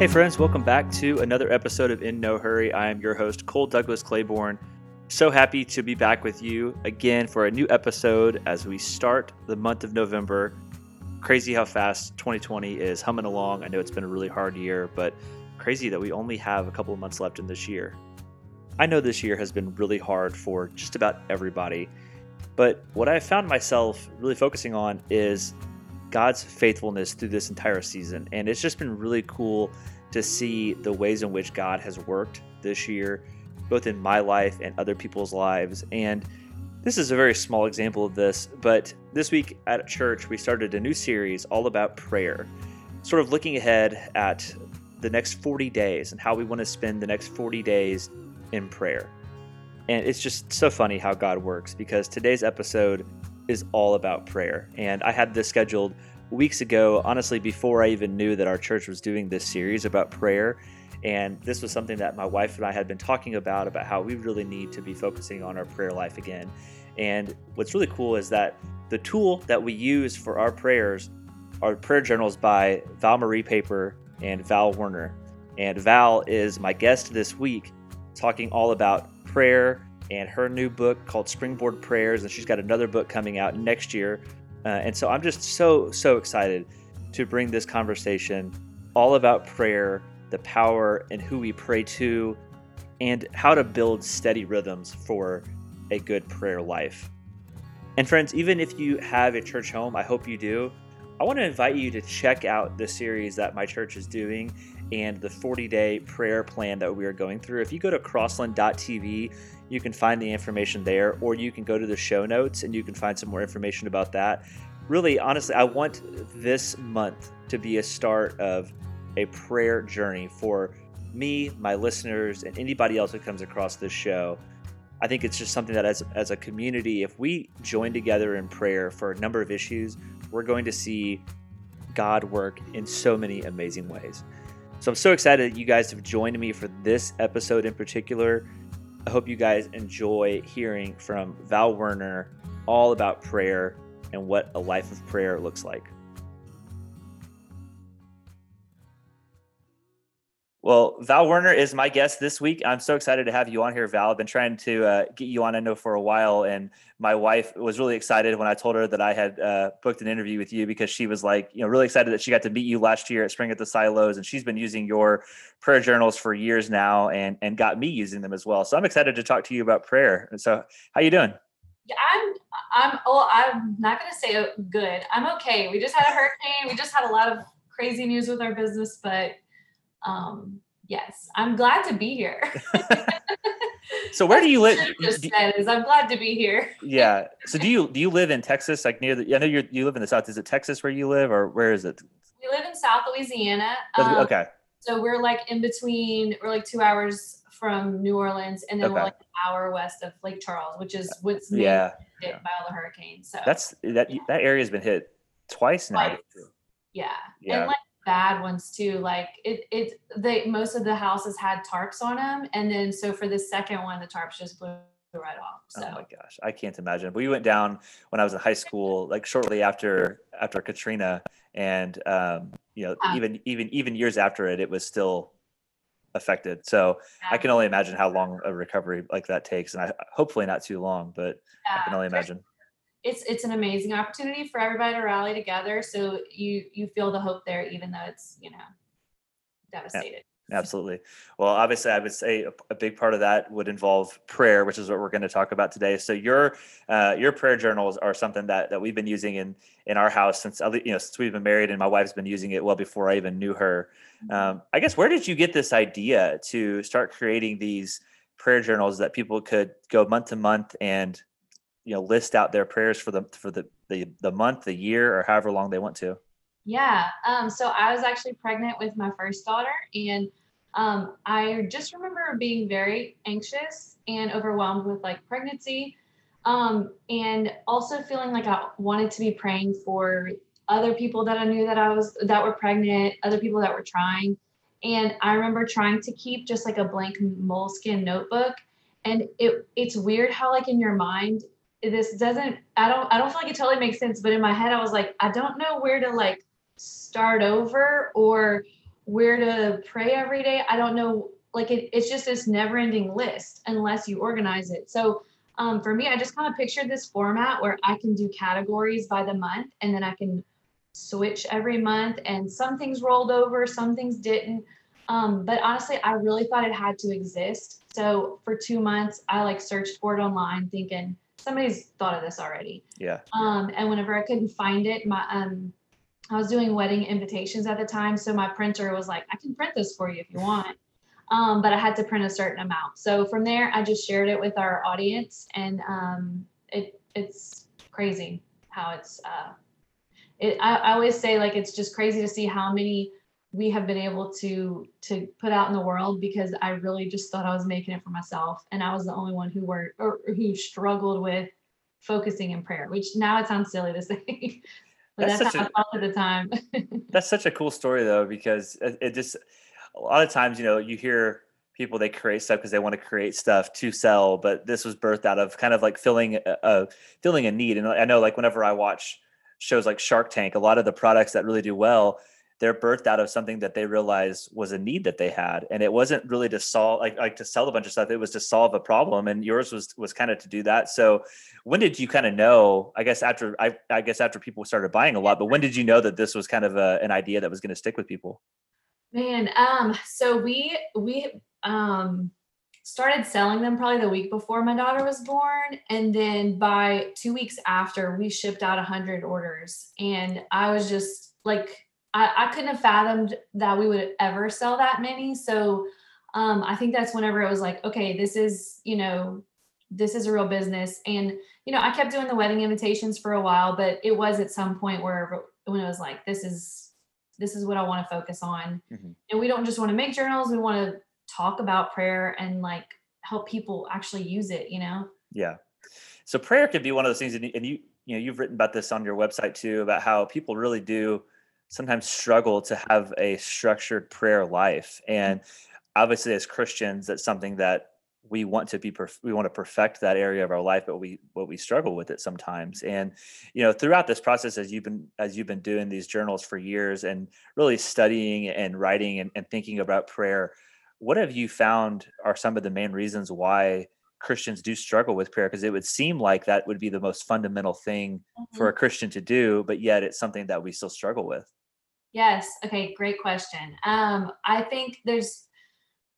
Hey, friends, welcome back to another episode of In No Hurry. I am your host, Cole Douglas Claiborne. So happy to be back with you again for a new episode as we start the month of November. Crazy how fast 2020 is humming along. I know it's been a really hard year, but crazy that we only have a couple of months left in this year. I know this year has been really hard for just about everybody, but what I found myself really focusing on is God's faithfulness through this entire season. And it's just been really cool to see the ways in which God has worked this year, both in my life and other people's lives. And this is a very small example of this, but this week at church, we started a new series all about prayer, sort of looking ahead at the next 40 days and how we want to spend the next 40 days in prayer. And it's just so funny how God works because today's episode is all about prayer. And I had this scheduled weeks ago, honestly, before I even knew that our church was doing this series about prayer. And this was something that my wife and I had been talking about, about how we really need to be focusing on our prayer life again. And what's really cool is that the tool that we use for our prayers are prayer journals by Val Marie Paper and Val Woerner. And Val is my guest this week, talking all about prayer and her new book called Springboard Prayers. And she's got another book coming out next year uh, and so I'm just so, so excited to bring this conversation all about prayer, the power and who we pray to, and how to build steady rhythms for a good prayer life. And friends, even if you have a church home, I hope you do, I want to invite you to check out the series that my church is doing and the 40 day prayer plan that we are going through. If you go to crossland.tv, you can find the information there, or you can go to the show notes and you can find some more information about that. Really, honestly, I want this month to be a start of a prayer journey for me, my listeners, and anybody else who comes across this show. I think it's just something that as, as a community, if we join together in prayer for a number of issues, we're going to see God work in so many amazing ways. So I'm so excited that you guys have joined me for this episode in particular. I hope you guys enjoy hearing from Val Woerner all about prayer and what a life of prayer looks like. Well, Val Woerner is my guest this week. I'm so excited to have you on here, Val. I've been trying to uh, get you on, I know, for a while. And my wife was really excited when I told her that I had uh, booked an interview with you because she was like, you know, really excited that she got to meet you last year at Spring at the Silos. And she's been using your prayer journals for years now and, and got me using them as well. So I'm excited to talk to you about prayer. So, how you doing? Yeah, I'm, I'm, oh, I'm not going to say good. I'm okay. We just had a hurricane. We just had a lot of crazy news with our business, but um, yes, I'm glad to be here. so where do you live? Just said is I'm glad to be here. yeah. So do you do you live in Texas, like near the? I know you you live in the south. Is it Texas where you live, or where is it? We live in South Louisiana. Um, okay. So we're like in between. We're like two hours from New Orleans, and then okay. we're like an hour west of Lake Charles, which is what's yeah. hit yeah. by all the hurricanes. So that's that yeah. that area has been hit twice now. Twice. Yeah. yeah. And like bad ones too. Like it, it, they, most of the houses had tarps on them. And then, so for the second one, the tarps just blew right off. So. Oh my gosh, I can't imagine. But we went down when I was in high school, like shortly after after Katrina, and um, you know, um, even even even years after it, it was still affected. So yeah. I can only imagine how long a recovery like that takes, and I hopefully not too long, but yeah. I can only imagine it's it's an amazing opportunity for everybody to rally together. So you you feel the hope there, even though it's you know devastated. Yeah, absolutely. Well, obviously, I would say a, a, big part of that would involve prayer, which is what we're going to talk about today. So your uh, your prayer journals are something that that we've been using in in our house since you know since we've been married, and my wife's been using it well before I even knew her. Mm-hmm. Um, I guess where did you get this idea to start creating these prayer journals that people could go month to month and you know list out their prayers for the for the the, the month the year or however long they want to? Yeah um so i was actually pregnant with my first daughter and um i just remember being very anxious and overwhelmed with like pregnancy um and also feeling like i wanted to be praying for other people that i knew that i was that were pregnant other people that were trying and i remember trying to keep just like a blank moleskin notebook and it it's weird how like in your mind this doesn't i don't i don't feel like it totally makes sense but in my head i was like i don't know where to like start over or where to pray every day. I don't know. Like it, it's just this never ending list unless you organize it. So um, for me, I just kind of pictured this format where I can do categories by the month and then I can switch every month and some things rolled over, some things didn't. Um, but honestly, I really thought it had to exist. So for two months, I like searched for it online thinking somebody's thought of this already. Yeah. Um, and whenever I couldn't find it, my um, I was doing wedding invitations at the time, so my printer was like, I can print this for you if you want. Um, but I had to print a certain amount. So from there, I just shared it with our audience, and um, it it's crazy how it's. Uh, it, I, I always say like it's just crazy to see how many we have been able to to put out in the world because I really just thought I was making it for myself, and I was the only one who were or who struggled with focusing in prayer. Which now it sounds silly to say, but That's that's, such how a- I felt at the time. That's such a cool story though, because it, it just a lot of times, you know, you hear people they create stuff because they want to create stuff to sell, but this was birthed out of kind of like filling a, a filling a need. And I know like whenever I watch shows like Shark Tank, a lot of the products that really do well, they're birthed out of something that they realized was a need that they had. And it wasn't really to solve like like to sell a bunch of stuff. It was to solve a problem. And yours was was kind of to do that. So when did you kind of know, I guess after I, I guess after people started buying a lot, but when did you know that this was kind of a, an idea that was going to stick with people? Man, um, so we we um started selling them probably the week before my daughter was born, and then by two weeks after, we shipped out a hundred orders, and I was just like, I, I couldn't have fathomed that we would ever sell that many. So, um, I think that's whenever it was like, okay, this is you know, this is a real business, and you know, I kept doing the wedding invitations for a while, but it was at some point where when it was like, this is this is what I want to focus on. Mhm. And we don't just want to make journals, we want to talk about prayer and like help people actually use it, you know? Yeah. So prayer could be one of those things, and you, you know, you've written about this on your website too, about how people really do sometimes struggle to have a structured prayer life. Mm. And obviously, as Christians, that's something that we want to be, perf- we want to perfect that area of our life, but we, what we struggle with it sometimes. And you know, throughout this process, as you've been, as you've been doing these journals for years, and really studying and writing and, and thinking about prayer, what have you found are some of the main reasons why? Christians do struggle with prayer because it would seem like that would be the most fundamental thing for mm-hmm. a Christian to do, but yet it's something that we still struggle with. Yes. Okay. Great question. Um, I think there's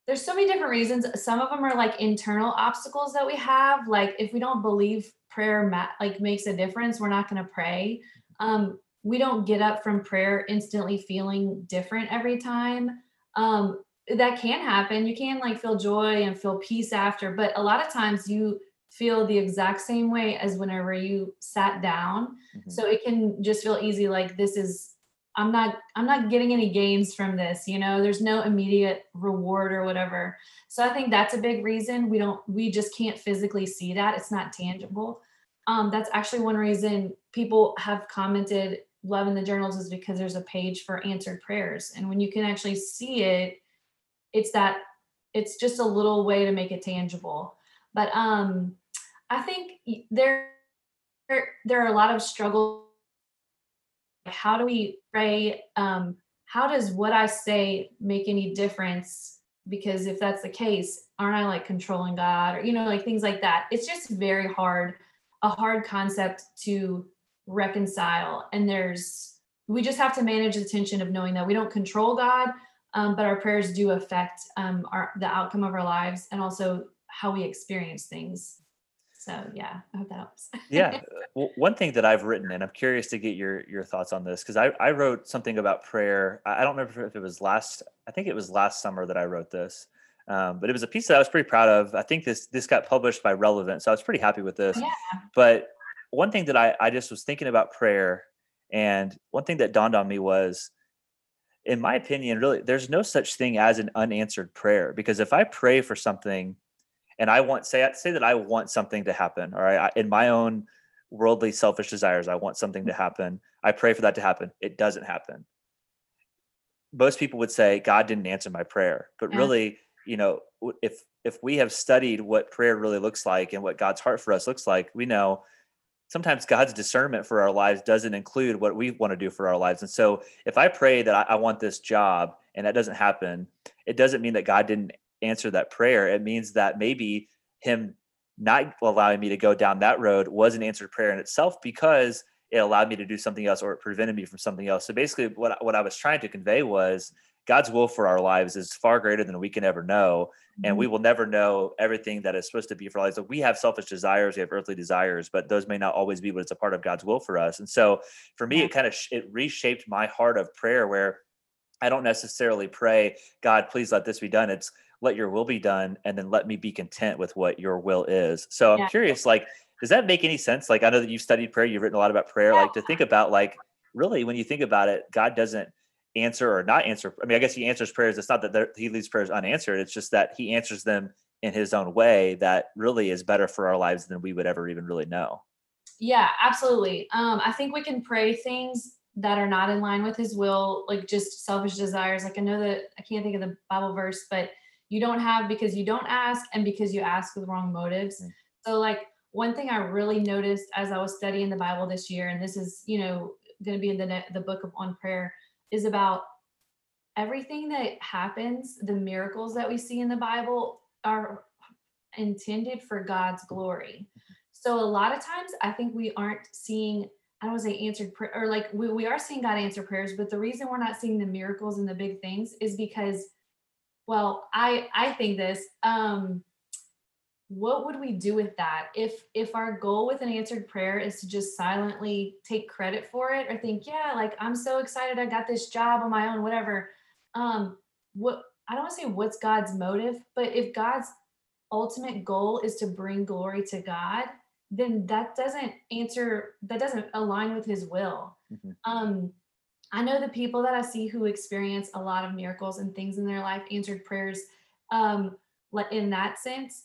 there's so many different reasons. Some of them are like internal obstacles that we have. Like if we don't believe prayer ma- like makes a difference, we're not going to pray. Um, we don't get up from prayer instantly feeling different every time. Um, that can happen. You can like feel joy and feel peace after, but a lot of times you feel the exact same way as whenever you sat down. Mhm. So it can just feel easy like this is I'm not I'm not getting any gains from this, you know. There's no immediate reward or whatever. So I think that's a big reason we don't we just can't physically see that. It's not tangible. Um that's actually one reason people have commented love in the journals is because there's a page for answered prayers and when you can actually see it it's that it's just a little way to make it tangible. But um I think there there, there are a lot of struggles how do we pray um how does what i say make any difference? Because if that's the case aren't i like controlling god or you know like things like that? It's just very hard a hard concept to reconcile and there's we just have to manage the tension of knowing that we don't control god um, but our prayers do affect um, our the outcome of our lives and also how we experience things so yeah i hope that helps yeah. Well, one thing that I've written, and I'm curious to get your your thoughts on this, because I, I wrote something about prayer. I don't remember if it was last. I think it was last summer that I wrote this, um, but it was a piece that I was pretty proud of. I think this this got published by Relevant, so I was pretty happy with this. Yeah. But one thing that I I just was thinking about prayer, and one thing that dawned on me was, in my opinion, really, there's no such thing as an unanswered prayer because if I pray for something and I want say say that I want something to happen, all right, I, in my own worldly selfish desires, I want something to happen. I pray for that to happen. It doesn't happen. Most people would say God didn't answer my prayer, but really, you know, if if we have studied what prayer really looks like and what God's heart for us looks like, we know sometimes God's discernment for our lives doesn't include what we want to do for our lives. And so if I pray that I, I, want this job and that doesn't happen, it doesn't mean that God didn't answer that prayer. It means that maybe Him not allowing me to go down that road was an answered prayer in itself because it allowed me to do something else or it prevented me from something else. So basically, what, what I was trying to convey was God's will for our lives is far greater than we can ever know. Mm-hmm. And we mm-hmm. will never know everything that is supposed to be for our lives. So we have selfish desires, we have earthly desires, but those may not always be what is a part of God's will for us. And so for me, it kind of it reshaped my heart of prayer where I don't necessarily pray, God, please let this be done. It's let your will be done and then let me be content with what your will is. So I'm yeah. curious, like, does that make any sense? Like I know that you've studied prayer, you've written a lot about prayer, yeah. like to think about like really when you think about it, God doesn't answer or not answer. I mean, I guess he answers prayers. It's not that he leaves prayers unanswered. It's just that he answers them in his own way that really is better for our lives than we would ever even really know. Yeah, absolutely. Um, I think we can pray things that are not in line with his will, like just selfish desires. Like I know that I can't think of the Bible verse, but you don't have because you don't ask and because you ask with wrong motives. Mm-hmm. So like one thing I really noticed as I was studying the Bible this year, and this is, you know, going to be in the the book of on prayer is about everything that happens, the miracles that we see in the Bible are intended for God's glory. So a lot of times I think we aren't seeing, I don't want to say answered prayer, or like we, we are seeing God answer prayers, but the reason we're not seeing the miracles and the big things is because, well, I I think this, um, what would we do with that if if our goal with an answered prayer is to just silently take credit for it or think yeah like i'm so excited i got this job on my own whatever um what i don't want to say what's god's motive but if god's ultimate goal is to bring glory to god then that doesn't answer that doesn't align with his will mm-hmm. um i know the people that i see who experience a lot of miracles and things in their life answered prayers um in that sense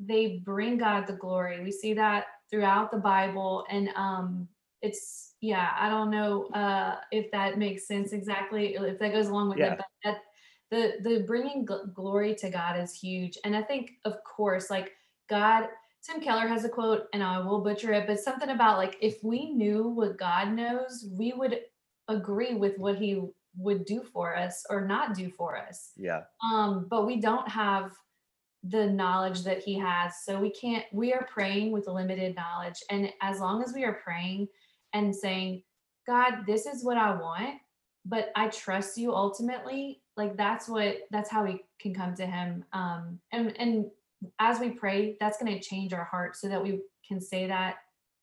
they bring God the glory. We see that throughout the Bible. And um, it's, yeah, I don't know uh, if that makes sense exactly, if that goes along with yeah. it, but that, the, the bringing gl- glory to God is huge. And I think, of course, like God, Tim Keller has a quote, and I will butcher it, but something about like, if we knew what God knows, we would agree with what he would do for us or not do for us. Yeah. Um, but we don't have the knowledge that he has. So we can't, we are praying with limited knowledge. And as long as we are praying and saying, God, this is what I want, but I trust you ultimately, like that's what, that's how we can come to him. Um, and, and as we pray, that's going to change our heart so that we can say that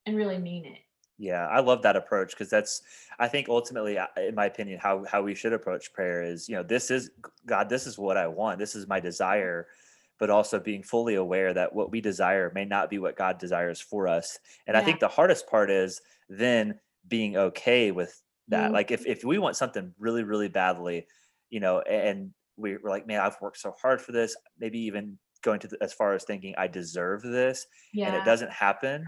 and really mean it. Yeah, I love that approach because that's I think ultimately uh, in my opinion how how we should approach prayer is, you know, this is God, this is what I want. This is my desire but also being fully aware that what we desire may not be what God desires for us. And yeah. I think the hardest part is then being okay with that. Mm-hmm. Like if, if we want something really, really badly, you know, and we, we're like, man, I've worked so hard for this, maybe even going to the, as far as thinking I deserve this yeah. and it doesn't happen.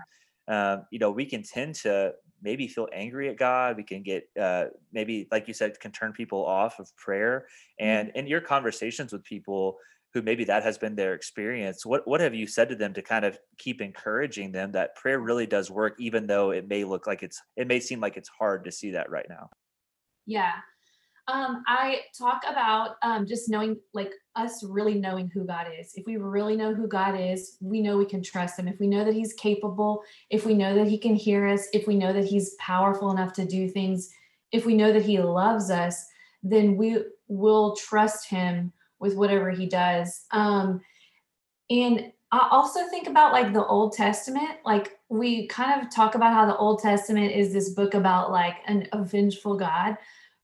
Um, you know, we can tend to maybe feel angry at God. We can get uh, maybe, like you said, can turn people off of prayer. Mm-hmm. And mm-hmm. in your conversations with people, who maybe that has been their experience what what have you said to them to kind of keep encouraging them that prayer really does work even though it may look like it's it may seem like it's hard to see that right now yeah um, i talk about um, just knowing like us really knowing who god is if we really know who god is we know we can trust him if we know that he's capable if we know that he can hear us if we know that he's powerful enough to do things if we know that he loves us then we will trust him with whatever he does. Um, and I also think about like the Old Testament. Like we kind of talk about how the Old Testament is this book about like an vengeful God,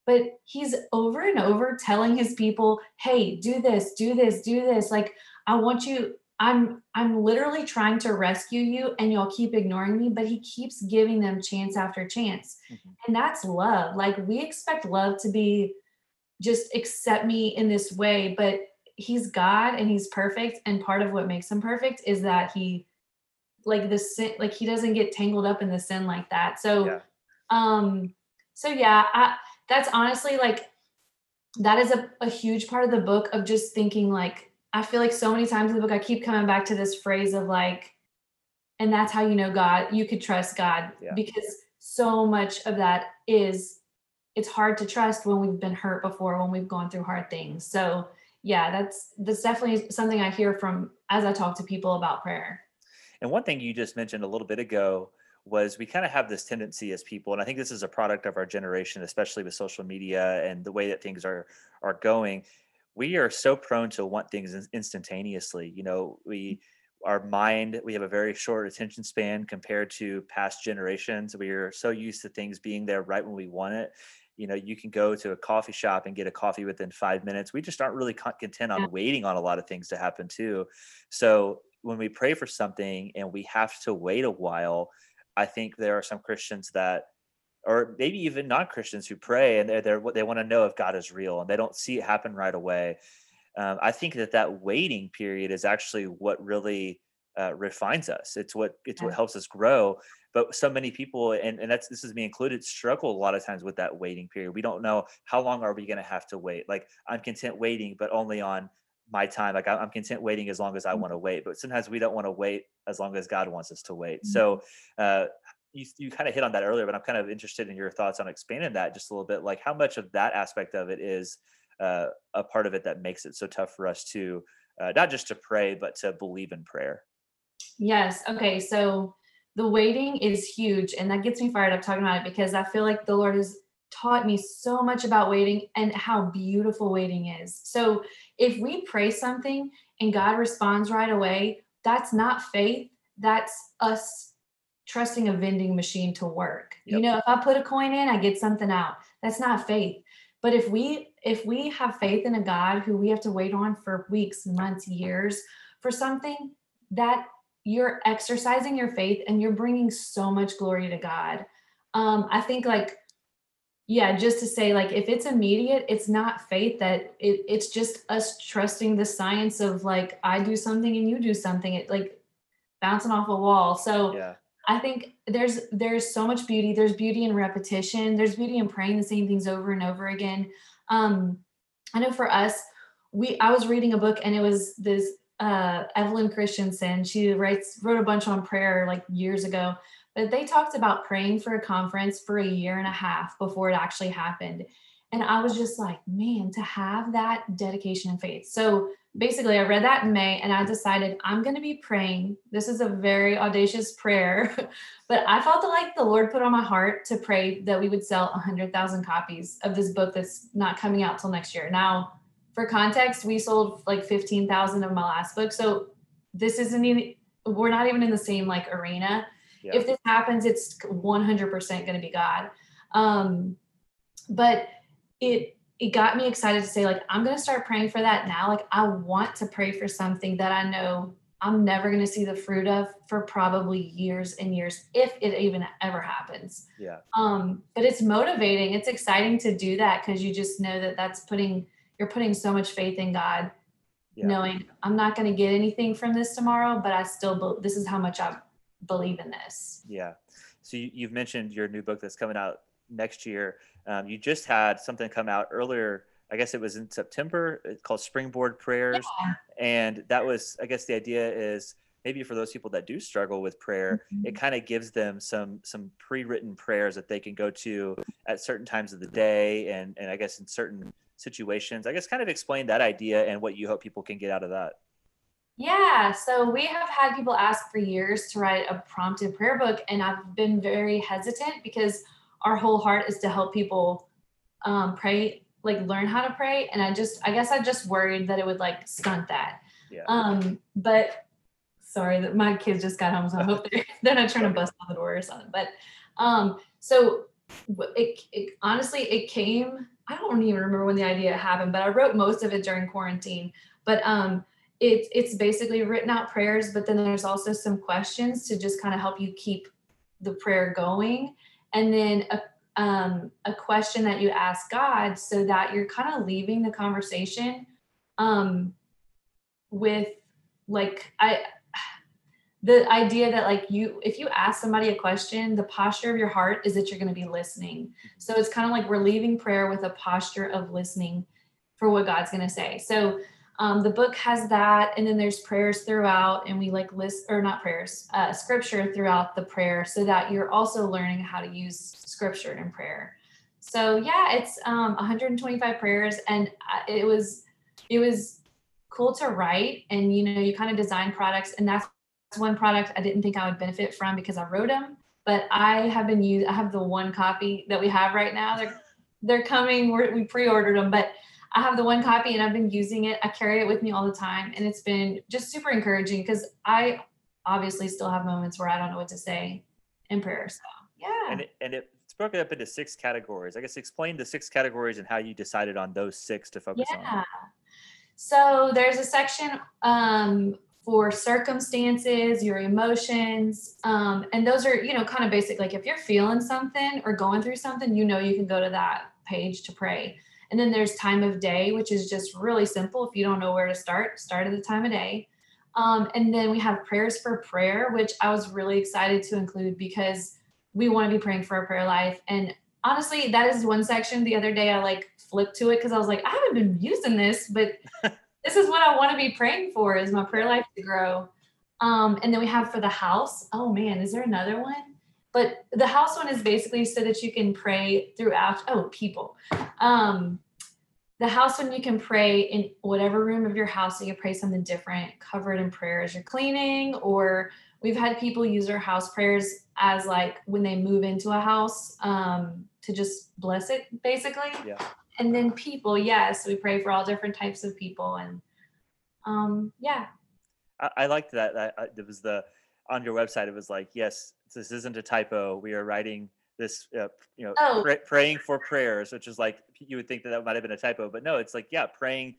but he's over and over telling his people, "Hey, do this, do this, do this. Like I want you. I'm I'm literally trying to rescue you, and you'll keep ignoring me." But he keeps giving them chance after chance, mm-hmm. and that's love. Like we expect love to be just accept me in this way but he's god and he's perfect and part of what makes him perfect is that he like the sin like he doesn't get tangled up in the sin like that so yeah. um so yeah I, that's honestly like that is a, a huge part of the book of just thinking like i feel like so many times in the book i keep coming back to this phrase of like and that's how you know God, you could trust God Yeah. because so much of that is it's hard to trust when we've been hurt before, when we've gone through hard things. So yeah, that's that's definitely something I hear from as I talk to people about prayer. And one thing you just mentioned a little bit ago was we kind of have this tendency as people, and I think this is a product of our generation, especially with social media and the way that things are are going. We are so prone to want things instantaneously. You know, we our mind we have a very short attention span compared to past generations. We are so used to things being there right when we want it. You know, you can go to a coffee shop and get a coffee within five minutes. We just aren't really content on waiting on a lot of things to happen too. So when we pray for something and we have to wait a while, I think there are some Christians that, or maybe even non-Christians who pray and they're, they're what they want to know if God is real and they don't see it happen right away. Um, I think that that waiting period is actually what really uh, refines us. It's what it's what helps us grow. But so many people, and, and that's this is me included, struggle a lot of times with that waiting period. We don't know how long are we going to have to wait. Like I'm content waiting, but only on my time. Like I'm content waiting as long as I want to wait. But sometimes we don't want to wait as long as God wants us to wait. So uh, you you kind of hit on that earlier, but I'm kind of interested in your thoughts on expanding that just a little bit. Like how much of that aspect of it is uh, a part of it that makes it so tough for us to uh, not just to pray, but to believe in prayer. Yes. Okay. So the waiting is huge. And that gets me fired up talking about it because I feel like the Lord has taught me so much about waiting and how beautiful waiting is. So if we pray something and God responds right away, that's not faith. That's us trusting a vending machine to work. You know, if I put a coin in, I get something out. That's not faith. But if we if we have faith in a God who we have to wait on for weeks, months, years for something, that you're exercising your faith and you're bringing so much glory to God. Um, I think like, yeah, just to say like, if it's immediate, it's not faith that it, it's just us trusting the science of like, I do something and you do something. It like bouncing off a wall. So Yeah. I think there's there's so much beauty. There's beauty in repetition. There's beauty in praying the same things over and over again. Um, I know for us, we I was reading a book and it was this uh, Evelyn Christenson. She writes wrote a bunch on prayer like years ago, but they talked about praying for a conference for a year and a half before it actually happened. And I was just like, man, to have that dedication and faith. So basically, I read that in May and I decided I'm going to be praying. This is a very audacious prayer, but I felt like the Lord put on my heart to pray that we would sell 100,000 copies of this book that's not coming out till next year. Now, for context, we sold like 15,000 of my last book. So this isn't even, we're not even in the same like arena. Yeah. If this happens, it's 100% going to be God. Um, but it, it got me excited to say like i'm going to start praying for that now like i want to pray for something that i know i'm never going to see the fruit of for probably years and years if it even ever happens Yeah. um but it's motivating it's exciting to do that because you just know that that's putting you're putting so much faith in god Yeah. knowing i'm not going to get anything from this tomorrow but i still this is how much i believe in this Yeah. So you, you've mentioned your new book that's coming out next year. Um, you just had something come out earlier. I guess it was in September. It's called Springboard Prayers, and that was, I guess, the idea is maybe for those people that do struggle with prayer, Mhm. it kind of gives them some some pre-written prayers that they can go to at certain times of the day, and and I guess in certain situations. I guess kind of explain that idea and what you hope people can get out of that. Yeah, so we have had people ask for years to write a prompted prayer book, and I've been very hesitant because our whole heart is to help people um, pray, like learn how to pray. And I just, I guess I just worried that it would like stunt that. Yeah. Um, but sorry that my kids just got home, so I hope they're, they're not trying to bust on the door or something. But um, so it, it honestly, it came. I don't even remember when the idea happened, but I wrote most of it during quarantine. But um, it's it's basically written out prayers, but then there's also some questions to just kind of help you keep the prayer going, and then a um, a question that you ask God, so that you're kind of leaving the conversation um, with like I the idea that like you if you ask somebody a question the posture of your heart is that you're going to be listening. So it's kind of like we're leaving prayer with a posture of listening for what god's going to say. So Um, the book has that, and then there's prayers throughout, and we like list or not prayers, uh, scripture throughout the prayer, so that you're also learning how to use scripture in prayer. So yeah, it's um, 125 prayers, and it was it was cool to write, and you know you kind of design products, and that's one product I didn't think I would benefit from because I wrote them, but I have been used. I have the one copy that we have right now. They're they're coming. We're, we pre-ordered them, but I have the one copy and I've been using it. I carry it with me all the time. And it's been just super encouraging because I obviously still have moments where I don't know what to say in prayer. So, yeah. And, it, and it's broken up into six categories. I guess explain the six categories and how you decided on those six to focus yeah. on. Yeah. So there's a section um, for circumstances, your emotions. Um, and those are, you know, kind of basic. Like if you're feeling something or going through something, you know, you can go to that page to pray. And then there's time of day, which is just really simple. If you don't know where to start, start at the time of day. Um, and then we have prayers for prayer, which I was really excited to include because we want to be praying for our prayer life. And honestly, that is one section. The other day, I like flipped to it because I was like, I haven't been using this, but this is what I want to be praying for is my prayer life to grow. Um, and then we have for the house. Oh man, is there another one? But the house one is basically so that you can pray throughout. Oh, people. Um, the house one you can pray in whatever room of your house. So you pray something different, cover it in prayer as you're cleaning. Or we've had people use our house prayers as like when they move into a house um, to just bless it, basically. Yeah. And then people, yes, we pray for all different types of people, and um, yeah. I, I liked that. That uh, it was the on your website. It was like, yes, this isn't a typo. We are writing this, uh, you know, oh. pr- praying for prayers, which is like you would think that that might have been a typo, but no, it's like yeah, praying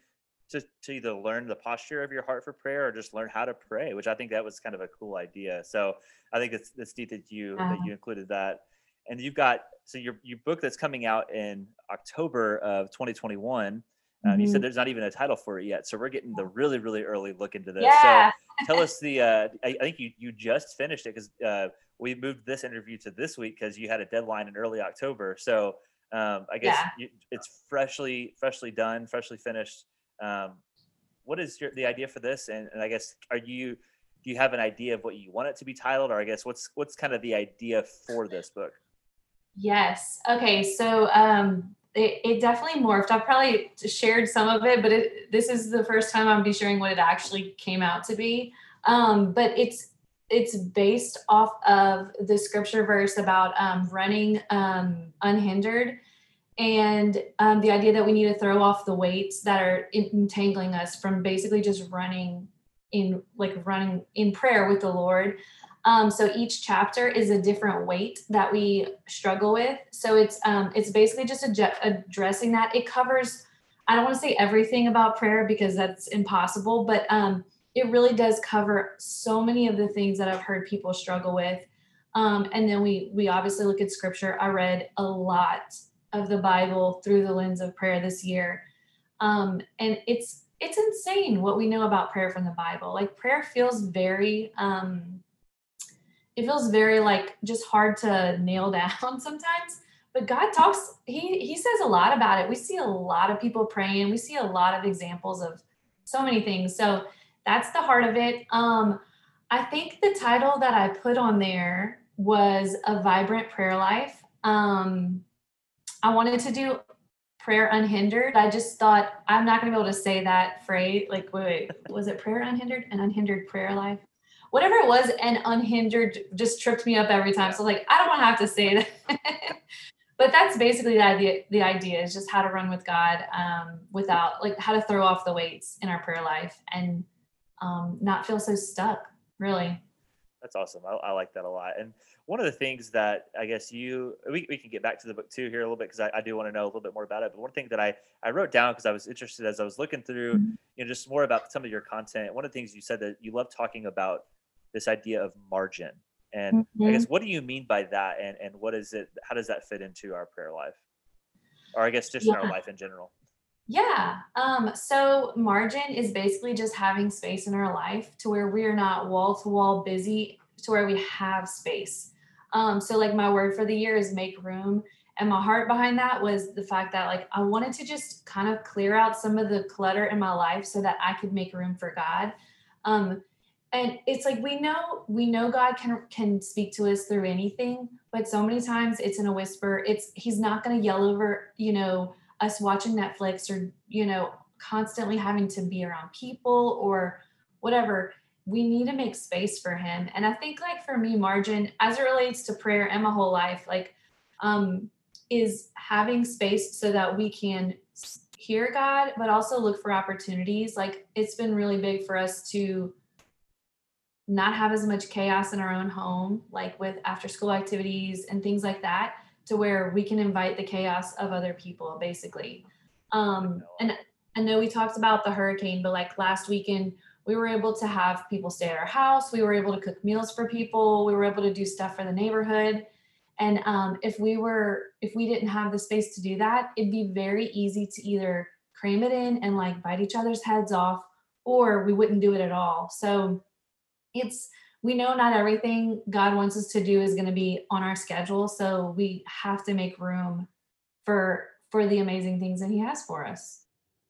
to to either learn the posture of your heart for prayer or just learn how to pray, which I think that was kind of a cool idea. So I think it's it's neat that you that you included that, and you've got so your your book that's coming out in October of 2021. Um, mm-hmm. You said mm-hmm. there's not even a title for it yet, so we're getting the really, really early look into this. Yeah. So tell us the. Uh, I, I, think you you just finished it because uh, we moved this interview to this week because you had a deadline in early October. So um, I guess yeah. you, it's freshly freshly done, freshly finished. Um, what is your, the idea for this? And, and I guess are you do you have an idea of what you want it to be titled, or I guess what's what's kind of the idea for this book? Yes. Okay. So um, it, it, definitely morphed. I've probably shared some of it, but it, this is the first time I'm be sharing what it actually came out to be. Um, but it's it's based off of the scripture verse about um, running um, unhindered. And um, the idea that we need to throw off the weights that are entangling us from basically just running in like running in prayer with the lord. Um, so each chapter is a different weight that we struggle with. So it's um, it's basically just ad- addressing that. It covers i don't want to say everything about prayer because that's impossible but um, it really does cover so many of the things that I've heard people struggle with. Um, and then we we obviously look at scripture. I read a lot of the Bible through the lens of prayer this year, um, and it's it's insane what we know about prayer from the Bible. Like prayer feels very um, it feels very like just hard to nail down sometimes. But God talks. He he says a lot about it. We see a lot of people praying. We see a lot of examples of so many things. So that's the heart of it. Um, I think the title that I put on there was a vibrant prayer life. Um, I wanted to do prayer unhindered. I just thought I'm not going to be able to say that phrase. Like, wait, wait, was it prayer unhindered? An unhindered prayer life? Whatever it was, and unhindered just tripped me up every time. So like, I don't want to have to say that. but that's basically the idea. The idea is just how to run with God um, without like how to throw off the weights in our prayer life and um, not feel so stuck really. That's awesome. I, I, like that a lot. And one of the things that i guess you we, we can get back to the book too here a little bit because I, I, do want to know a little bit more about it. But one thing that i i wrote down because i was interested as i was looking through mm-hmm. you know just more about some of your content one of the things you said that you love talking about this idea of margin. And mm-hmm. i guess what do you mean by that? And and what is it how does that fit into our prayer life? Or i guess just yeah. our life in general yeah. Um, so margin is basically just having space in our life to where we are not wall to wall busy, to where we have space. Um, so like my word for the year is make room. And my heart behind that was the fact that like I wanted to just kind of clear out some of the clutter in my life so that I could make room for God. Um, and it's like we know we know God can can speak to us through anything, but so many times it's in a whisper. It's he's not going to yell over, you know, us watching Netflix or you know constantly having to be around people or whatever we need to make space for him. And i think like for me margin as it relates to prayer and my whole life like um is having space so that we can hear god but also look for opportunities. Like it's been really big for us to not have as much chaos in our own home like with after school activities and things like that to where we can invite the chaos of other people basically. Um and i know we talked about the hurricane but like last weekend we were able to have people stay at our house. We were able to cook meals for people. We were able to do stuff for the neighborhood. And um, if we were if we didn't have the space to do that it'd be very easy to either cram it in and like bite each other's heads off or we wouldn't do it at all. So it's we know not everything god wants us to do is going to be on our schedule so we have to make room for for the amazing things that he has for us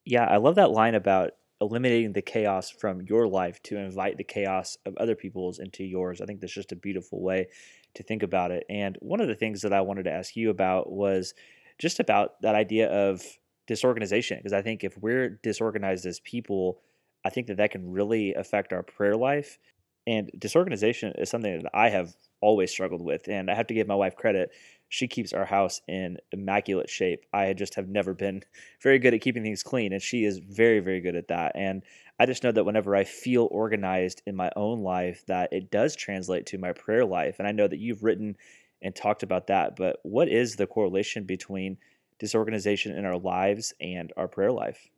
yeah i love that line about eliminating the chaos from your life to invite the chaos of other people's into yours. I think that's just a beautiful way to think about it. And one of the things that I wanted to ask you about was just about that idea of disorganization because I think if we're disorganized as people, I think that that can really affect our prayer life. And disorganization is something that I have always struggled with. And I have to give my wife credit she keeps our house in immaculate shape. I just have never been very good at keeping things clean, and she is very, very good at that. And I just know that whenever I feel organized in my own life, that it does translate to my prayer life. And I know that you've written and talked about that. But what is the correlation between disorganization in our lives and our prayer life?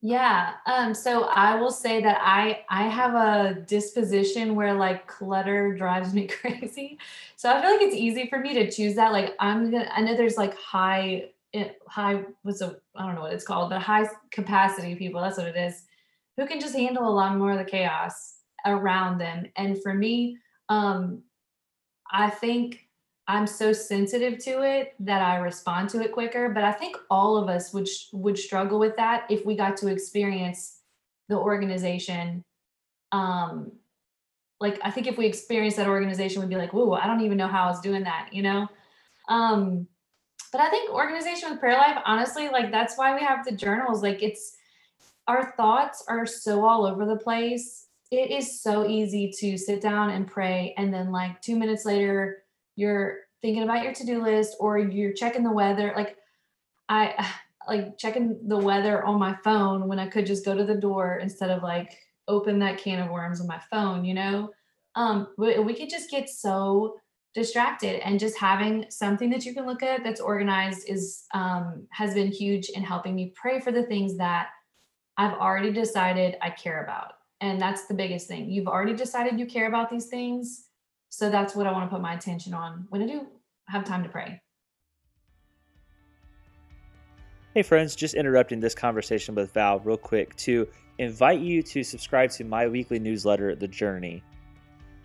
Yeah. Um, so I will say that I I have a disposition where like clutter drives me crazy. So I feel like it's easy for me to choose that. Like I'm gonna I know there's like high eh, high what's a I don't know what it's called, but high capacity people, that's what it is, who can just handle a lot more of the chaos around them. And for me, um, I think I'm so sensitive to it that I respond to it quicker. But I think all of us would would struggle with that if we got to experience the organization. Um, like I think if we experience that organization, we'd be like, "Whoa, I don't even know how I was doing that," you know. Um, but I think organization with prayer life, honestly, like that's why we have the journals. Like it's our thoughts are so all over the place. It is so easy to sit down and pray, and then like two minutes later you're thinking about your to-do list or you're checking the weather like i like checking the weather on my phone when i could just go to the door instead of like open that can of worms on my phone you know? Um we, we could just get so distracted and just having something that you can look at that's organized is um has been huge in helping me pray for the things that i've already decided i care about. And that's the biggest thing. You've already decided you care about these things so that's what I want to put my attention on when I do have time to pray. Hey, friends, just interrupting this conversation with Val real quick to invite you to subscribe to my weekly newsletter, The Journey.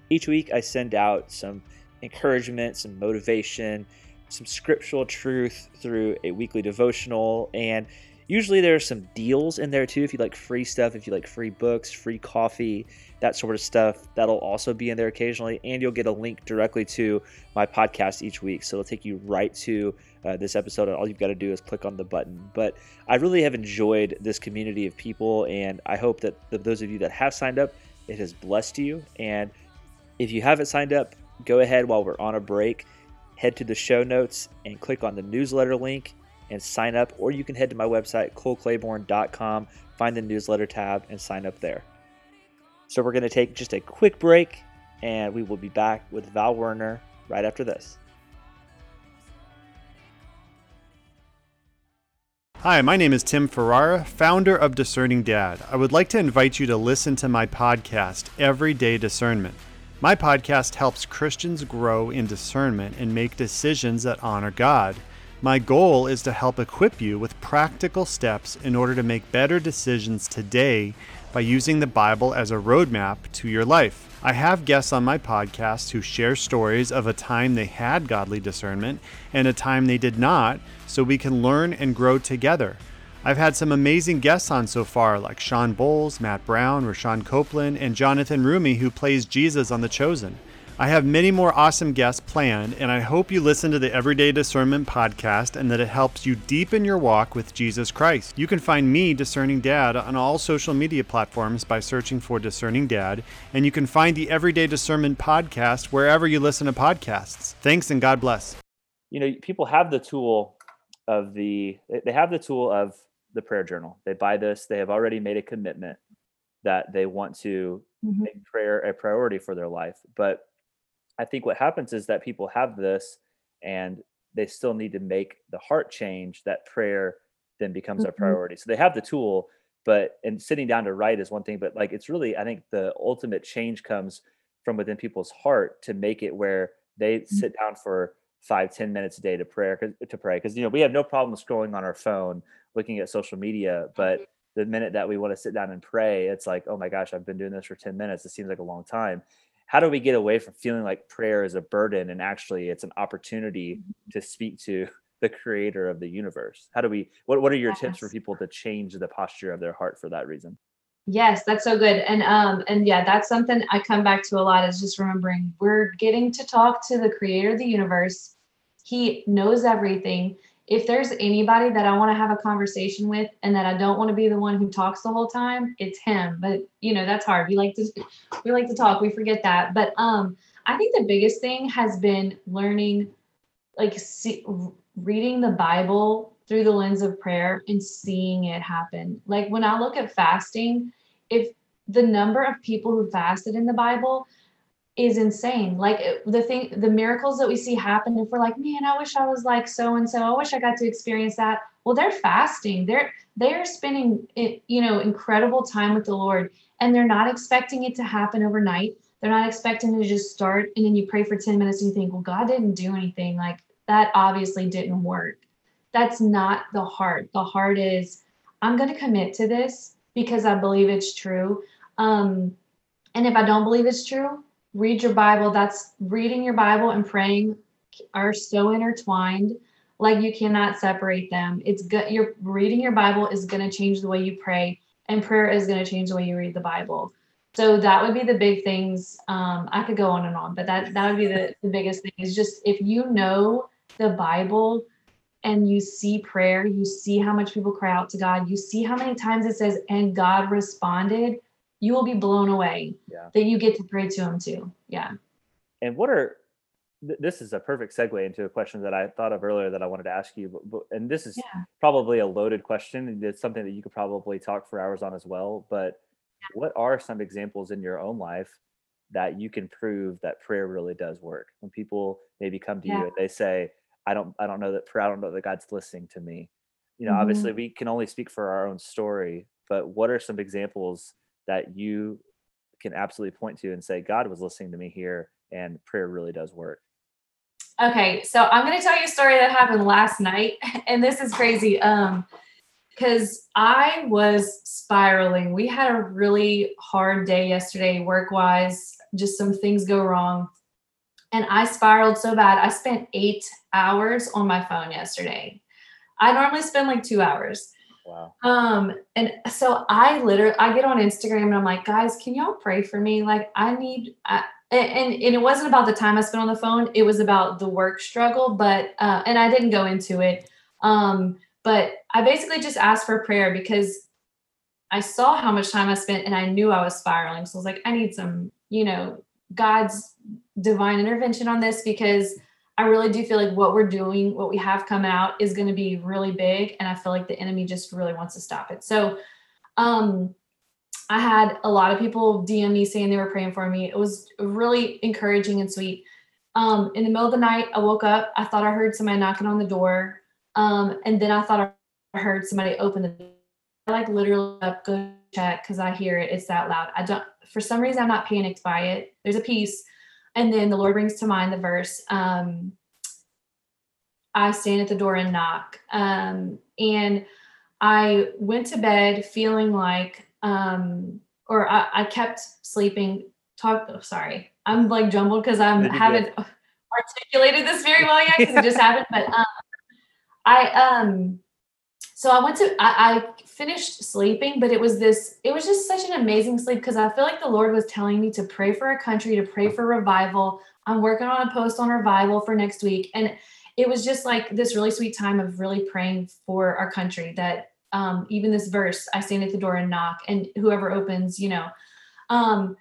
Each week, I send out some encouragement, some motivation, some scriptural truth through a weekly devotional, and Usually there's some deals in there too if you like free stuff, if you like free books, free coffee, that sort of stuff. That'll also be in there occasionally, and you'll get a link directly to my podcast each week. So it'll take you right to uh, this episode, and all you've got to do is click on the button. But I really have enjoyed this community of people, and I hope that those of you that have signed up, it has blessed you. And if you haven't signed up, go ahead while we're on a break, head to the show notes and click on the newsletter link and sign up, or you can head to my website, coleclaiborne.com, find the newsletter tab, and sign up there. So we're going to take just a quick break, and we will be back with Val Woerner right after this. Hi, my name is Tim Ferrara, founder of Discerning Dad. I would like to invite you to listen to my podcast, Everyday Discernment. My podcast helps Christians grow in discernment and make decisions that honor God. My goal is to help equip you with practical steps in order to make better decisions today by using the Bible as a roadmap to your life. I have guests on my podcast who share stories of a time they had godly discernment and a time they did not, so we can learn and grow together. I've had some amazing guests on so far, like Shawn Bolz, Matt Brown, Rashawn Copeland, and Jonathan Roumie, who plays Jesus on The Chosen. I have many more awesome guests planned, and I hope you listen to the Everyday Discernment podcast and that it helps you deepen your walk with Jesus Christ. You can find me, Discerning Dad, on all social media platforms by searching for Discerning Dad, and you can find the Everyday Discernment podcast wherever you listen to podcasts. Thanks and God bless. You know, people have the tool of the, they have the tool of the prayer journal. They buy this, they have already made a commitment that they want to mm-hmm. make prayer a priority for their life. But I think what happens is that people have this and they still need to make the heart change that prayer then becomes mm-hmm. a priority. So they have the tool, but and sitting down to write is one thing, but like it's really, I think the ultimate change comes from within people's heart to make it where they mm-hmm. sit down for five ten minutes a day to prayer to pray because you know we have no problem scrolling on our phone looking at social media but mm-hmm. the minute that we want to sit down and pray it's like oh my gosh i've been doing this for 10 minutes it seems like a long time how do we get away from feeling like prayer is a burden and actually it's an opportunity mm-hmm. to speak to the creator of the universe how do we what, what are your yes. tips for people to change the posture of their heart for that reason Yes, that's so good. And um and yeah, that's something I come back to a lot is just remembering we're getting to talk to the creator of the universe. He knows everything. If there's anybody that I want to have a conversation with and that I don't want to be the one who talks the whole time, it's him. But you know, that's hard. We like to we like to talk. We forget that. But um I think the biggest thing has been learning like see, reading the Bible through the lens of prayer and seeing it happen. Like when I look at fasting, if the number of people who fasted in the Bible is insane. Like the thing, the miracles that we see happen, if we're like, man, I wish I was like so and so, I wish I got to experience that. Well, they're fasting. They're they're spending you know, incredible time with the Lord, and they're not expecting it to happen overnight. They're not expecting to just start and then you pray for 10 minutes and you think, well, God didn't do anything. Like that obviously didn't work that's not the heart. The heart is, I'm going to commit to this because I believe it's true. Um, and if I don't believe it's true, read your Bible. That's reading your Bible and praying are so intertwined. Like you cannot separate them. It's good. You're reading your Bible is going to change the way you pray, and prayer is going to change the way you read the Bible. So that would be the big things. Um, I could go on and on, but that that would be the, the biggest thing is just if you know the Bible, and you see prayer, you see how much people cry out to God, you see how many times it says, and God responded, you will be blown away yeah. that you get to pray to Him too. Yeah. And what are, this is a perfect segue into a question that I thought of earlier that I wanted to ask you. But, but, and this is yeah. probably a loaded question. It's something that you could probably talk for hours on as well. But yeah. what are some examples in your own life that you can prove that prayer really does work? When people maybe come to you and they say, I don't I don't know that prayer. I don't know that God's listening to me. You know, mm-hmm. obviously we can only speak for our own story, but what are some examples that you can absolutely point to and say God was listening to me here and prayer really does work? Okay, so I'm going to tell you a story that happened last night and this is crazy um cuz I was spiraling. We had a really hard day yesterday work-wise, just some things go wrong and I spiraled so bad. I spent eight hours on my phone yesterday. I normally spend like two hours. Wow. Um, and so I literally I get on Instagram and I'm like, guys, can y'all pray for me? Like I need I, and, and it wasn't about the time I spent on the phone, it was about the work struggle, but uh, and I didn't go into it. Um, but I basically just asked for prayer because I saw how much time I spent and I knew I was spiraling. So I was like, I need some, you know, God's divine intervention on this because I really do feel like what we're doing, what we have come out is going to be really big. And I feel like the enemy just really wants to stop it. So, um, I had a lot of people DM me saying they were praying for me. It was really encouraging and sweet. Um, in the middle of the night, I woke up. I thought I heard somebody knocking on the door. Um, and then I thought I heard somebody open the door. I like literally up, go check because I hear it. It's that loud. I don't, for some reason, I'm not panicked by it. There's a peace. And then the Lord brings to mind the verse, um, I stand at the door and knock. Um, and I went to bed feeling like, um, or I, I kept sleeping talk. Oh, sorry, I'm like jumbled because I'm haven't articulated this very well yet because it just happened. But um, I um, so I went to I, I finished sleeping, but it was this. It was just such an amazing sleep because I feel like the Lord was telling me to pray for a country, to pray for revival. I'm working on a post on revival for next week, and it was just like this really sweet time of really praying for our country that um, even this verse i stand at the door and knock and whoever opens you know. Um,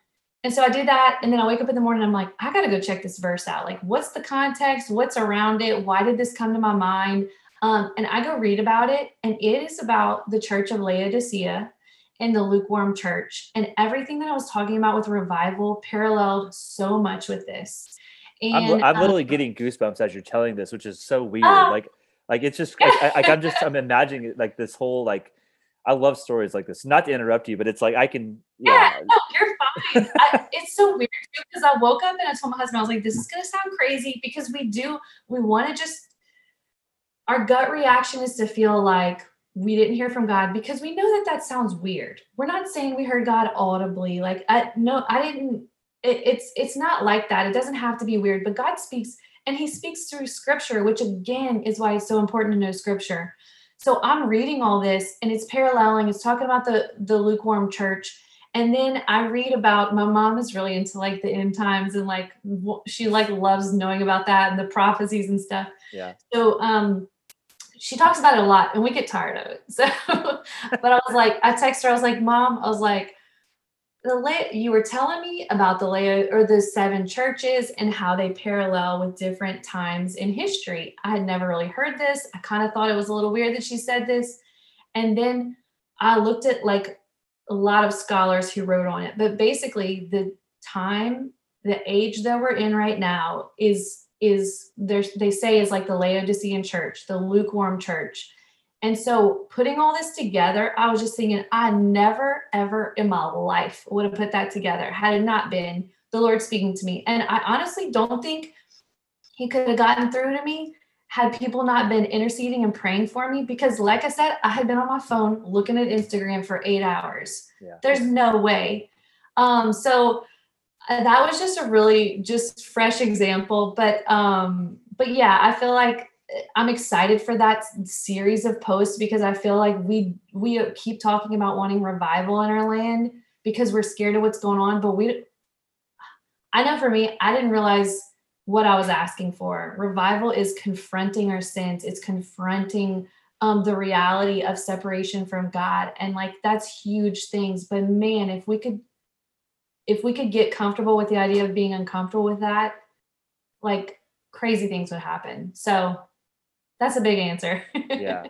and so i did that and then i wake up in the morning i'm like i gotta go check this verse out. Like what's the context? What's around it? Why did this come to my mind um, and i go read about it and it is about the church of laodicea and the lukewarm church and everything that i was talking about with revival paralleled so much with this and, I'm, I'm literally um, getting goosebumps as you're telling this, which is so weird. Uh, like, like it's just like, I, am just I'm imagining like this whole like I love stories like this. Not to interrupt you, but it's like I can. Yeah, yeah no, you're fine. I, it's so weird too because I woke up and I told my husband I was like, "This is gonna sound crazy," because we do we want to just our gut reaction is to feel like we didn't hear from God because we know that that sounds weird. We're not saying we heard God audibly. Like, I, no, I didn't it, it's it's not like that. It doesn't have to be weird, but God speaks and he speaks through scripture, which again is why it's so important to know scripture. So I'm reading all this and it's paralleling, it's talking about the the lukewarm church. And then I read about my mom is really into like the end times and like she like loves knowing about that and the prophecies and stuff. Yeah. So um she talks about it a lot and we get tired of it. So but I was like, I text her, I was like, Mom, I was like, the lay you were telling me about the lay or the seven churches and how they parallel with different times in history. I had never really heard this. I kind of thought it was a little weird that she said this. And then I looked at like a lot of scholars who wrote on it. But basically the time, the age that we're in right now is is there's they say is like the Laodicean church, the lukewarm church and so putting all this together, I was just thinking, I never, ever in my life would have put that together had it not been the Lord speaking to me. And I honestly don't think He could have gotten through to me had people not been interceding and praying for me. Because, like I said, I had been on my phone looking at Instagram for eight hours. Yeah. There's no way. Um, so that was just a really just fresh example. But um, but yeah, I feel like I'm excited for that series of posts because I feel like we we keep talking about wanting revival in our land because we're scared of what's going on, but we I know for me, I didn't realize what I was asking for. Revival is confronting our sins. It's confronting um, the reality of separation from God, and like that's huge things. But man, if we could, if we could get comfortable with the idea of being uncomfortable with that, like crazy things would happen. So that's a big answer. yeah.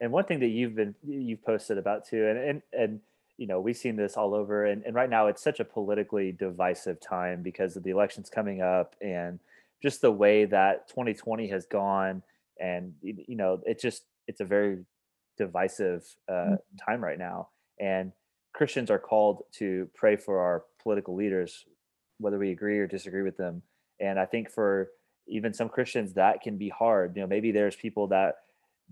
And one thing that you've been you've posted about too, and and and you know we've seen this all over, and and right now it's such a politically divisive time because of the elections coming up and just the way that 2020 has gone, and you know it just it's a very divisive uh, mm-hmm. time right now, and Christians are called to pray for our political leaders, whether we agree or disagree with them. And I think for even some Christians that can be hard. You know, maybe there's people that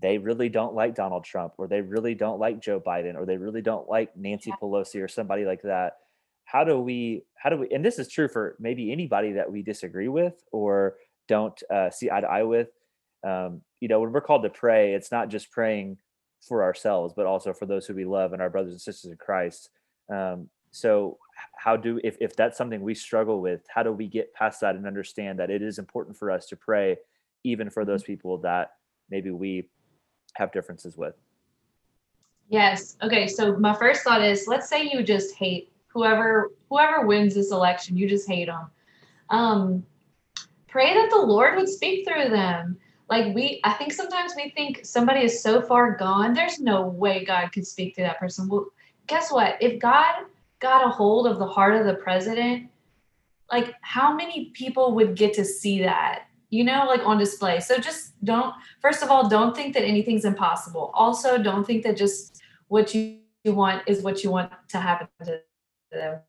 they really don't like Donald Trump or they really don't like Joe Biden or they really don't like Nancy Pelosi or somebody like that. How do we how do we and this is true for maybe anybody that we disagree with or don't uh, see eye to eye with. Um, you know, when we're called to pray, it's not just praying for ourselves, but also for those who we love and our brothers and sisters in Christ. Um, so how do if, if that's something we struggle with how do we get past that and understand that it is important for us to pray even for those mm-hmm. people that maybe we have differences with? Yes. Okay so my first thought is let's say you just hate whoever whoever wins this election you just hate them um pray that the lord would speak through them. Like we i think sometimes we think somebody is so far gone there's no way god could speak to that person. Well guess what? If god got a hold of the heart of the president, like how many people would get to see that, you know, like on display? So just don't, first of all, don't think that anything's impossible. Also, don't think that just what you want is what you want to happen to them.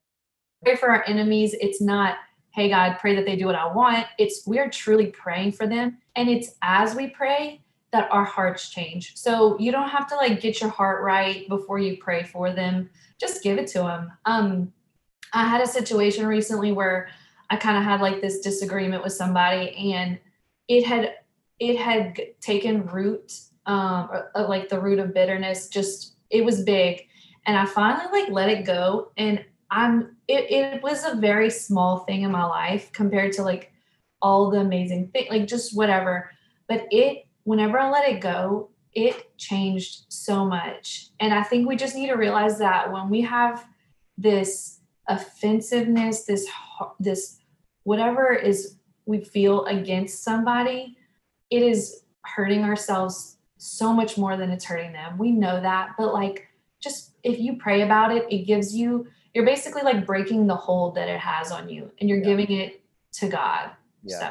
Pray for our enemies. It's not, hey, God, pray that they do what I want. It's we're truly praying for them. And it's as we pray that our hearts change. So you don't have to like get your heart right before you pray for them just give it to them. Um, I had a situation recently where I kind of had like this disagreement with somebody and it had it had taken root um or, or like the root of bitterness just it was big and I finally like let it go and I'm it, it was a very small thing in my life compared to like all the amazing thing like just whatever but it whenever I let it go it changed so much and I think we just need to realize that when we have this offensiveness this this whatever is we feel against somebody it is hurting ourselves so much more than it's hurting them we know that but like just if you pray about it it gives you you're basically like breaking the hold that it has on you and you're yeah. giving it to god yeah so.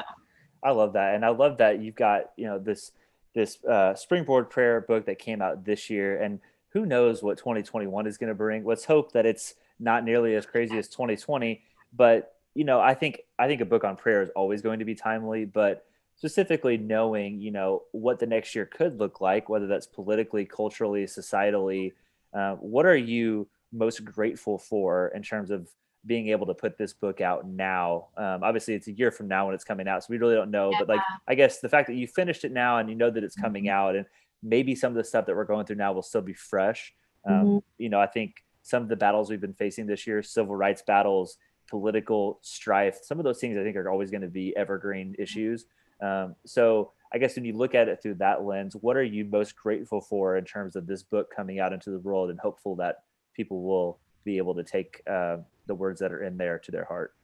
i love that and i love that you've got you know this this uh, springboard prayer book that came out this year and who knows what 2021 is going to bring. Let's hope that it's not nearly as crazy as 2020 but you know i think i think a book on prayer is always going to be timely but specifically knowing you know what the next year could look like whether that's politically culturally societally uh, what are you most grateful for in terms of being able to put this book out now um, obviously it's a year from now when it's coming out so we really don't know yeah. but like i guess the fact that you finished it now and you know that it's coming mm-hmm. out and maybe some of the stuff that we're going through now will still be fresh um, mm-hmm. you know i think some of the battles we've been facing this year civil rights battles political strife some of those things i think are always going to be evergreen issues um, so I guess when you look at it through that lens, what are you most grateful for in terms of this book coming out into the world and hopeful that people will be able to take uh, the words that are in there to their heart?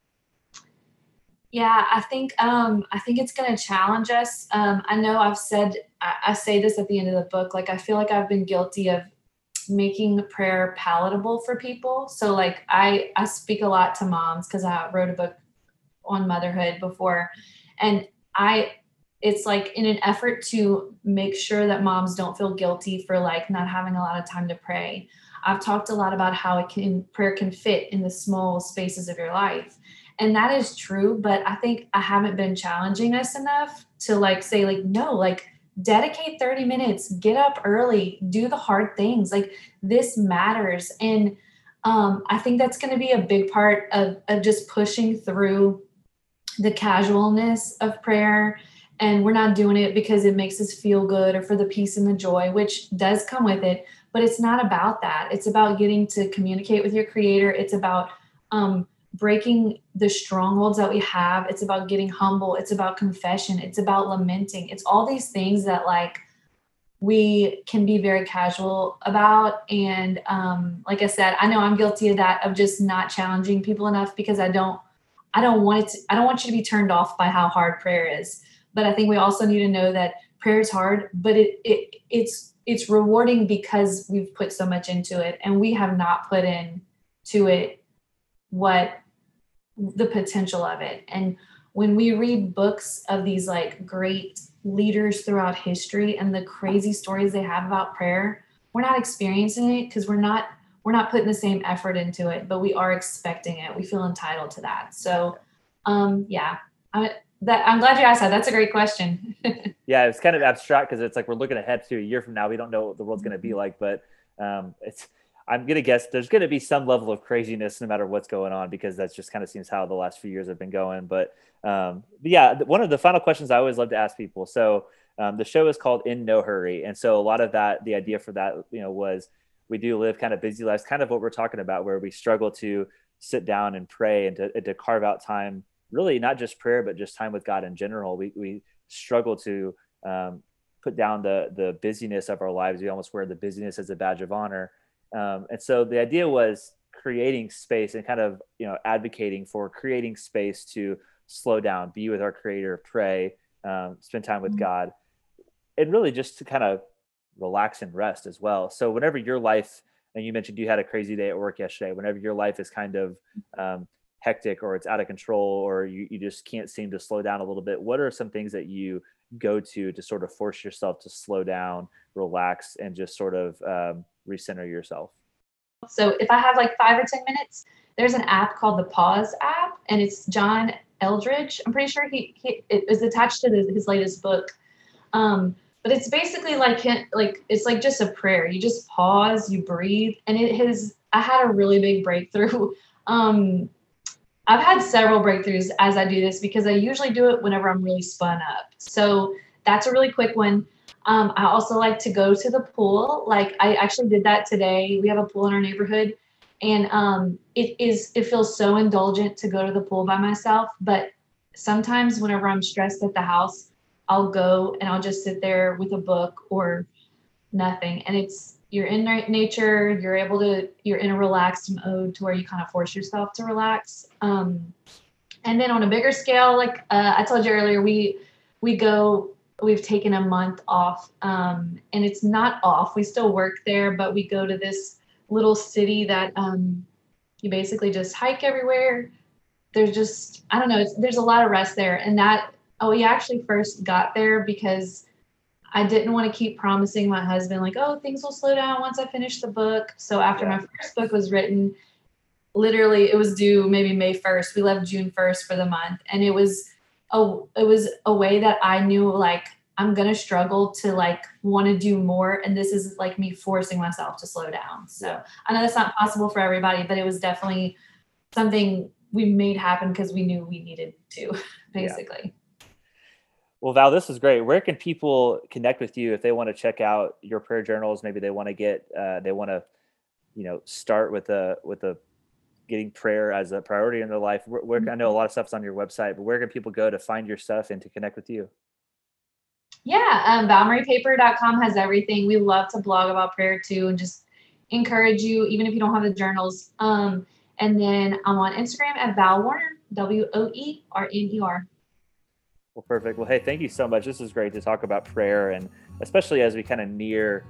Yeah, I think um, I think it's going to challenge us. Um, I know I've said I, I say this at the end of the book. Like I feel like I've been guilty of making prayer palatable for people. So like I I speak a lot to moms because I wrote a book on motherhood before, and I it's like in an effort to make sure that moms don't feel guilty for like not having a lot of time to pray. I've talked a lot about how it can prayer can fit in the small spaces of your life. And that is true, but I think I haven't been challenging us enough to like say like no, like dedicate 30 minutes, get up early, do the hard things. Like this matters and um, I think that's going to be a big part of, of just pushing through the casualness of prayer and we're not doing it because it makes us feel good or for the peace and the joy which does come with it but it's not about that. It's about getting to communicate with your creator. It's about um, breaking the strongholds that we have. It's about getting humble. It's about confession. It's about lamenting. It's all these things that like we can be very casual about. And um, like i said i know i'm guilty of that of just not challenging people enough because i don't I don't want it to, I don't want you to be turned off by how hard prayer is. But I think we also need to know that prayer is hard, but it, it it's it's rewarding because we've put so much into it and we have not put in to it what the potential of it. And when we read books of these like great leaders throughout history and the crazy stories they have about prayer, we're not experiencing it because we're not we're not putting the same effort into it, but we are expecting it. We feel entitled to that. So, um, yeah, I, that I'm glad you asked that. That's a great question. yeah, it's kind of abstract because it's like we're looking ahead to a year from now. We don't know what the world's going to be mm-hmm. like, but um, it's. I'm gonna guess there's gonna be some level of craziness no matter what's going on because that's just kind of seems how the last few years have been going. But, um, but yeah, one of the final questions I always love to ask people. So um, the show is called In No Hurry, and so a lot of that, the idea for that, you know, was we do live kind of busy lives, kind of what we're talking about, where we struggle to sit down and pray and to, to carve out time, really not just prayer, but just time with God in general. We, we struggle to um, put down the, the busyness of our lives. We almost wear the busyness as a badge of honor. Um, and so the idea was creating space and kind of, you know, advocating for creating space to slow down, be with our creator, pray, um, spend time with mm-hmm. God, and really just to kind of relax and rest as well. So whenever your life, and you mentioned you had a crazy day at work yesterday, whenever your life is kind of um, hectic or it's out of control or you, you just can't seem to slow down a little bit, what are some things that you go to to sort of force yourself to slow down, relax, and just sort of um, recenter yourself? So if I have like five or 10 minutes, there's an app called the Pause app, and it's John Eldredge I'm pretty sure he, he it was attached to his latest book. Um, but it's basically like like it's like just a prayer you just pause you breathe and it has i had a really big breakthrough Um, I've had several breakthroughs as I do this because I usually do it whenever I'm really spun up. So that's a really quick one. Um, I also like to go to the pool. Like I actually did that today. We have a pool in our neighborhood, and um, it is it feels so indulgent to go to the pool by myself. But sometimes whenever I'm stressed at the house, I'll go and I'll just sit there with a book or nothing, and it's you're in nature you're able to you're in a relaxed mode to where you kind of force yourself to relax um, and then on a bigger scale like uh, i told you earlier we we go we've taken a month off um, and it's not off we still work there but we go to this little city that um, you basically just hike everywhere. There's just i don't know there's a lot of rest there and that oh we actually first got there because I didn't want to keep promising my husband, like, oh, things will slow down once I finish the book. So after yeah. my first book was written, literally it was due maybe May 1st. We left June 1st for the month. And it was a it was a way that I knew like I'm gonna struggle to like want to do more. And this is like me forcing myself to slow down. So. I know that's not possible for everybody, but it was definitely something we made happen because we knew we needed to, basically. Yeah. Well, Val, this is great. Where can people connect with you if they want to check out your prayer journals? Maybe they want to get, uh, they want to, you know, start with a with a getting prayer as a priority in their life. Where, where I know a lot of stuff's on your website, but where can people go to find your stuff and to connect with you? Yeah, um, ValmariePaper.com has everything. We love to blog about prayer too, and just encourage you, even if you don't have the journals. Um, and then I'm on Instagram at Val Woerner, W O E R N E R. Well, perfect. Well, hey, thank you so much. This is great to talk about prayer, and especially as we kind of near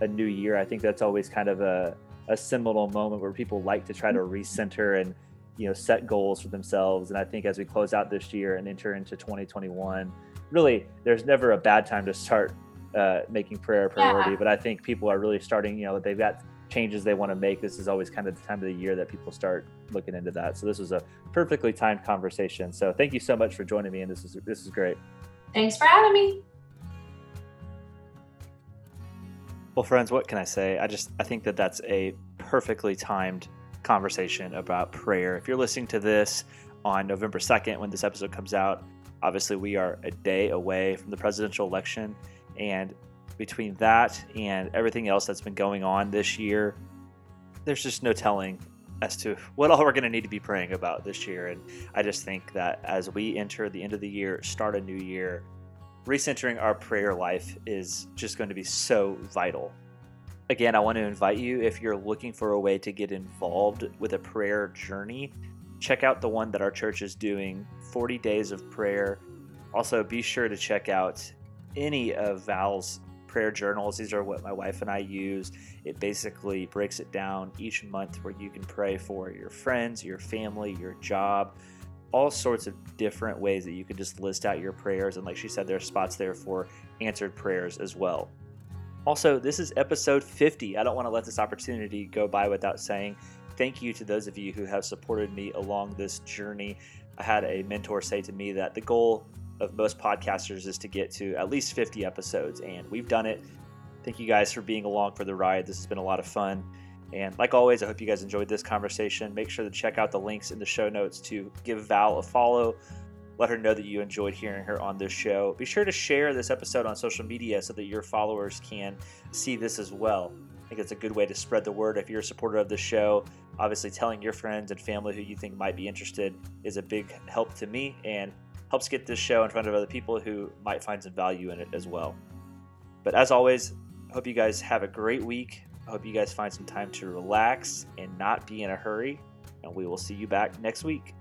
a new year, I think that's always kind of a, a seminal moment where people like to try to recenter and you know set goals for themselves. And I think as we close out this year and enter into 2021, really, there's never a bad time to start uh, making prayer a priority. Yeah. But I think people are really starting. You know, they've got changes they want to make, this is always kind of the time of the year that people start looking into that. So this was a perfectly timed conversation. So thank you so much for joining me, and this is this is great. Thanks for having me. Well, friends, what can I say? I just I think that that's a perfectly timed conversation about prayer. If you're listening to this on November 2nd when this episode comes out, obviously we are a day away from the presidential election and between that and everything else that's been going on this year, there's just no telling as to what all we're going to need to be praying about this year. And I just think that as we enter the end of the year, start a new year, recentering our prayer life is just going to be so vital. Again, I want to invite you if you're looking for a way to get involved with a prayer journey, check out the one that our church is doing 40 days of prayer. Also, be sure to check out any of Val's prayer journals. These are what my wife and I use. It basically breaks it down each month where you can pray for your friends, your family, your job, all sorts of different ways that you can just list out your prayers. And like she said, there are spots there for answered prayers as well. Also, this is episode 50. I don't want to let this opportunity go by without saying thank you to those of you who have supported me along this journey. I had a mentor say to me that the goal of most podcasters is to get to at least 50 episodes, and we've done it. Thank you guys for being along for the ride. This has been a lot of fun. And like always, I hope you guys enjoyed this conversation. Make sure to check out the links in the show notes to give Val a follow. Let her know that you enjoyed hearing her on this show. Be sure to share this episode on social media so that your followers can see this as well. I think it's a good way to spread the word if you're a supporter of the show. Obviously, telling your friends and family who you think might be interested is a big help to me and helps get this show in front of other people who might find some value in it as well. But as always, hope you guys have a great week. I hope you guys find some time to relax and not be in a hurry. And we will see you back next week.